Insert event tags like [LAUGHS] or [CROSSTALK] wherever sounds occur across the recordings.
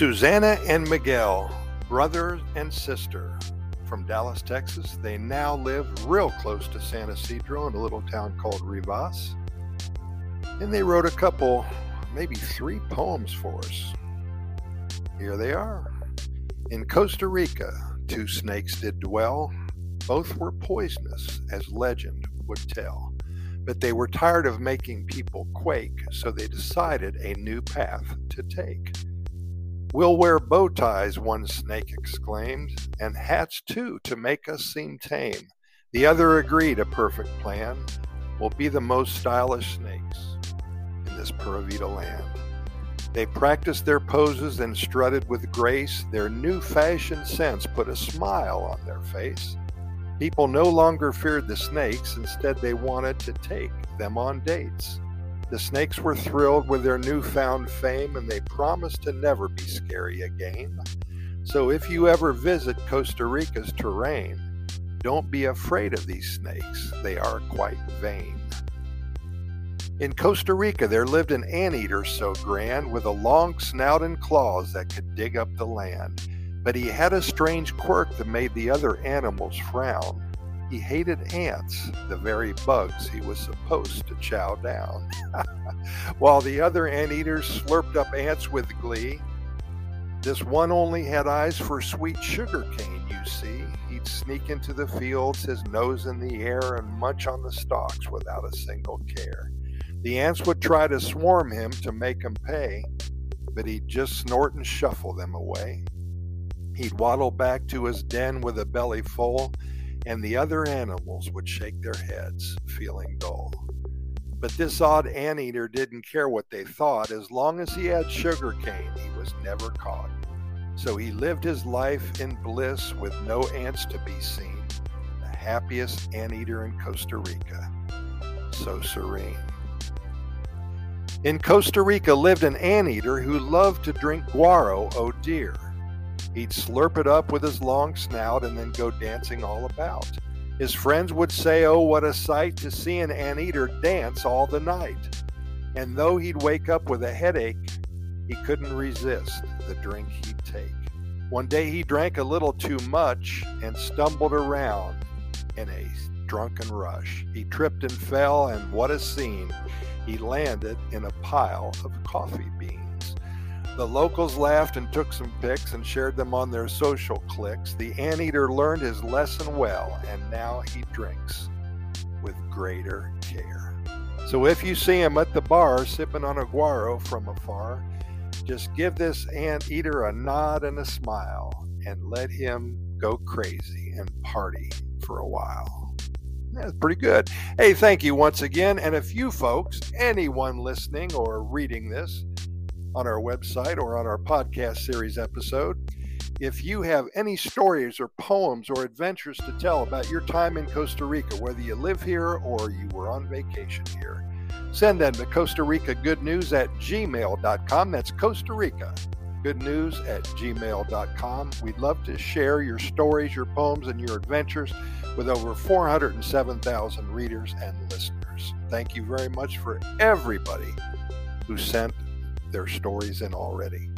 Suzanna and Miguel, brother and sister from Dallas, Texas. They now live real close to San Isidro in a little town called Rivas. And they wrote a couple, maybe three poems for us. Here they are. In Costa Rica, two snakes did dwell. Both were poisonous, as legend would tell. But they were tired of making people quake, so they decided a new path to take. We'll wear bow ties, one snake exclaimed, and hats too to make us seem tame. The other agreed a perfect plan. We'll be the most stylish snakes in this Pura land. They practiced their poses and strutted with grace. Their new fashion sense put a smile on their face. People no longer feared the snakes, instead, they wanted to take them on dates. The snakes were thrilled with their newfound fame and they promised to never be scary again. So if you ever visit Costa Rica's terrain, don't be afraid of these snakes. They are quite vain. In Costa Rica, there lived an anteater so grand with a long snout and claws that could dig up the land. But he had a strange quirk that made the other animals frown. He hated ants, the very bugs he was supposed to chow down. [LAUGHS] While the other anteaters slurped up ants with glee, this one only had eyes for sweet sugar cane, you see. He'd sneak into the fields, his nose in the air, and munch on the stalks without a single care. The ants would try to swarm him to make him pay, but he'd just snort and shuffle them away. He'd waddle back to his den with a belly full and the other animals would shake their heads, feeling dull. But this odd anteater didn't care what they thought. As long as he had sugar cane, he was never caught. So he lived his life in bliss with no ants to be seen, the happiest anteater in Costa Rica. So serene. In Costa Rica lived an anteater who loved to drink guaro, oh dear. He'd slurp it up with his long snout and then go dancing all about. His friends would say, Oh, what a sight to see an anteater dance all the night. And though he'd wake up with a headache, he couldn't resist the drink he'd take. One day he drank a little too much and stumbled around in a drunken rush. He tripped and fell, and what a scene! He landed in a pile of coffee beans. The locals laughed and took some pics and shared them on their social clicks. The anteater learned his lesson well, and now he drinks with greater care. So if you see him at the bar sipping on a guaro from afar, just give this anteater a nod and a smile and let him go crazy and party for a while. That's pretty good. Hey, thank you once again. And if you folks, anyone listening or reading this, on our website or on our podcast series episode. If you have any stories or poems or adventures to tell about your time in Costa Rica, whether you live here or you were on vacation here, send them to Costa Rica Good News at gmail.com. That's Costa Rica Good News at gmail.com. We'd love to share your stories, your poems, and your adventures with over 407,000 readers and listeners. Thank you very much for everybody who sent their stories in already.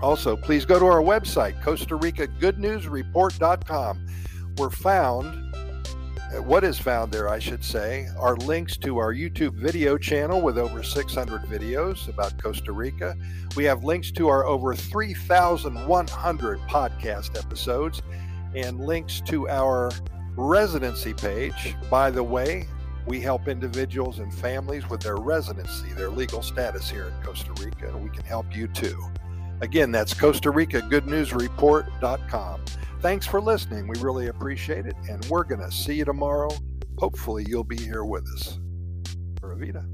Also, please go to our website, Costa Rica Good News Report.com. We're found, uh, what is found there, I should say, are links to our YouTube video channel with over 600 videos about Costa Rica. We have links to our over 3,100 podcast episodes and links to our residency page. By the way, we help individuals and families with their residency, their legal status here in Costa Rica, and we can help you too. Again, that's Costa Rica Good News Report.com. Thanks for listening. We really appreciate it, and we're going to see you tomorrow. Hopefully, you'll be here with us. Ravita.